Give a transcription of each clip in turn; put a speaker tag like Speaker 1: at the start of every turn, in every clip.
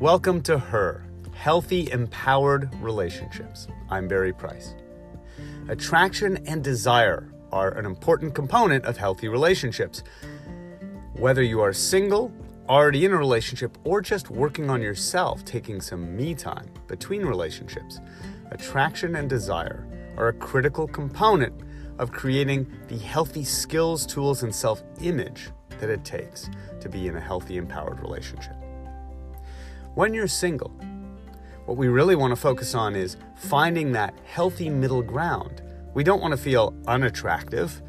Speaker 1: Welcome to Her Healthy, Empowered Relationships. I'm Barry Price. Attraction and desire are an important component of healthy relationships. Whether you are single, already in a relationship, or just working on yourself, taking some me time between relationships, attraction and desire are a critical component of creating the healthy skills, tools, and self image that it takes to be in a healthy, empowered relationship. When you're single, what we really want to focus on is finding that healthy middle ground. We don't want to feel unattractive,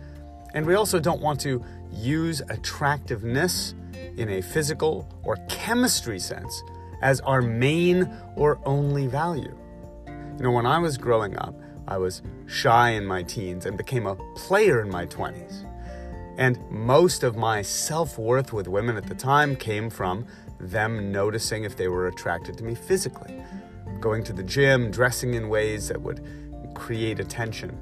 Speaker 1: and we also don't want to use attractiveness in a physical or chemistry sense as our main or only value. You know, when I was growing up, I was shy in my teens and became a player in my 20s. And most of my self worth with women at the time came from them noticing if they were attracted to me physically, going to the gym, dressing in ways that would create attention.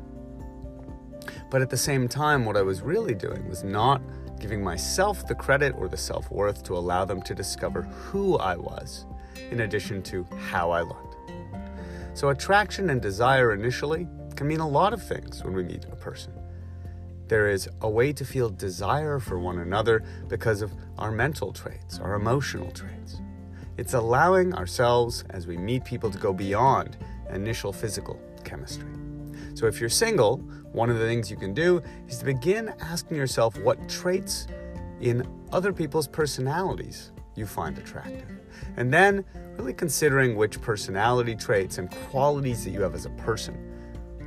Speaker 1: But at the same time, what I was really doing was not giving myself the credit or the self worth to allow them to discover who I was, in addition to how I looked. So, attraction and desire initially can mean a lot of things when we meet a person. There is a way to feel desire for one another because of our mental traits, our emotional traits. It's allowing ourselves as we meet people to go beyond initial physical chemistry. So, if you're single, one of the things you can do is to begin asking yourself what traits in other people's personalities you find attractive. And then really considering which personality traits and qualities that you have as a person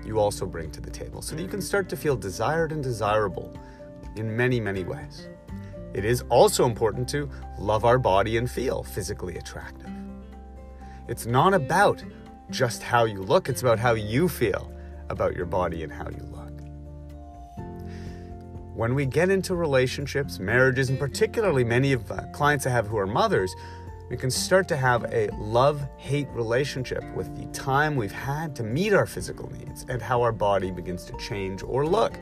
Speaker 1: you also bring to the table so that you can start to feel desired and desirable in many, many ways. It is also important to love our body and feel physically attractive. It's not about just how you look, it's about how you feel about your body and how you look. When we get into relationships, marriages, and particularly many of uh, clients I have who are mothers, we can start to have a love hate relationship with the time we've had to meet our physical needs and how our body begins to change or look.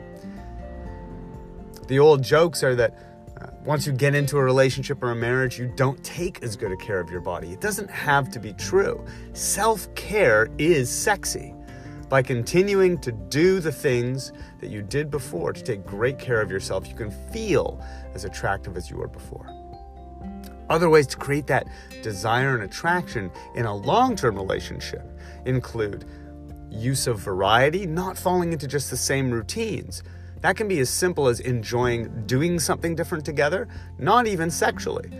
Speaker 1: The old jokes are that uh, once you get into a relationship or a marriage, you don't take as good a care of your body. It doesn't have to be true. Self care is sexy. By continuing to do the things that you did before to take great care of yourself, you can feel as attractive as you were before. Other ways to create that desire and attraction in a long term relationship include use of variety, not falling into just the same routines. That can be as simple as enjoying doing something different together, not even sexually.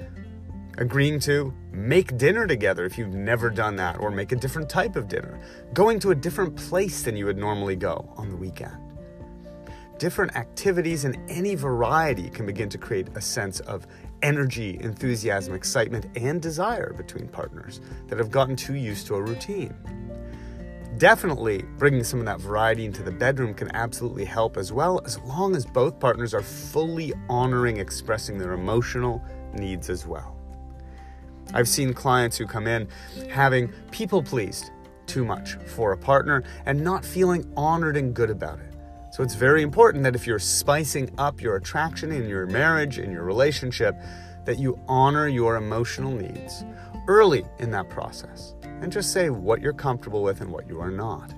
Speaker 1: Agreeing to make dinner together if you've never done that, or make a different type of dinner. Going to a different place than you would normally go on the weekend. Different activities and any variety can begin to create a sense of energy, enthusiasm, excitement, and desire between partners that have gotten too used to a routine. Definitely, bringing some of that variety into the bedroom can absolutely help as well, as long as both partners are fully honoring expressing their emotional needs as well. I've seen clients who come in having people pleased too much for a partner and not feeling honored and good about it. So it's very important that if you're spicing up your attraction in your marriage, in your relationship, that you honor your emotional needs early in that process and just say what you're comfortable with and what you are not.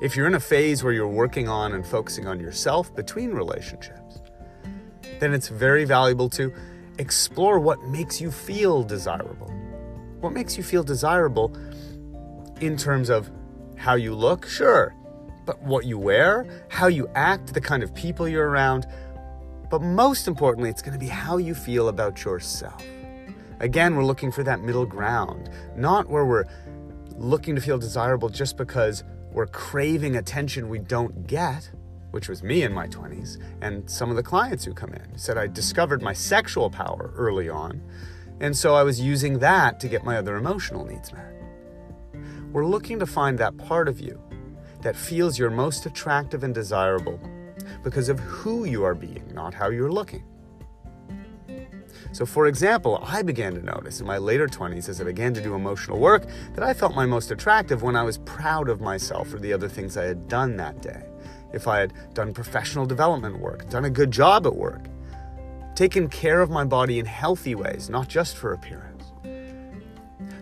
Speaker 1: If you're in a phase where you're working on and focusing on yourself between relationships, then it's very valuable to explore what makes you feel desirable. What makes you feel desirable in terms of how you look? Sure, but what you wear, how you act, the kind of people you're around. But most importantly, it's going to be how you feel about yourself. Again, we're looking for that middle ground, not where we're looking to feel desirable just because we're craving attention we don't get, which was me in my 20s, and some of the clients who come in said I discovered my sexual power early on, and so I was using that to get my other emotional needs met. We're looking to find that part of you that feels you're most attractive and desirable because of who you are being, not how you're looking. So, for example, I began to notice in my later 20s as I began to do emotional work that I felt my most attractive when I was proud of myself for the other things I had done that day. If I had done professional development work, done a good job at work, taken care of my body in healthy ways, not just for appearance.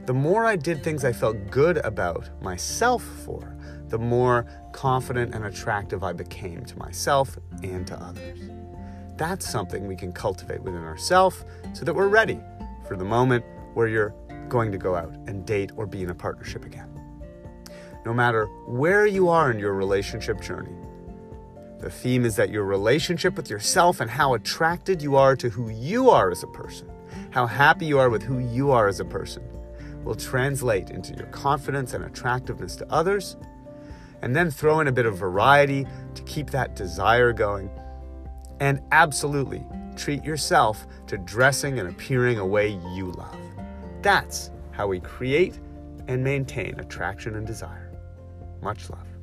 Speaker 1: The more I did things I felt good about myself for, the more confident and attractive I became to myself and to others. That's something we can cultivate within ourselves so that we're ready for the moment where you're going to go out and date or be in a partnership again. No matter where you are in your relationship journey, the theme is that your relationship with yourself and how attracted you are to who you are as a person, how happy you are with who you are as a person, will translate into your confidence and attractiveness to others. And then throw in a bit of variety to keep that desire going. And absolutely treat yourself to dressing and appearing a way you love. That's how we create and maintain attraction and desire. Much love.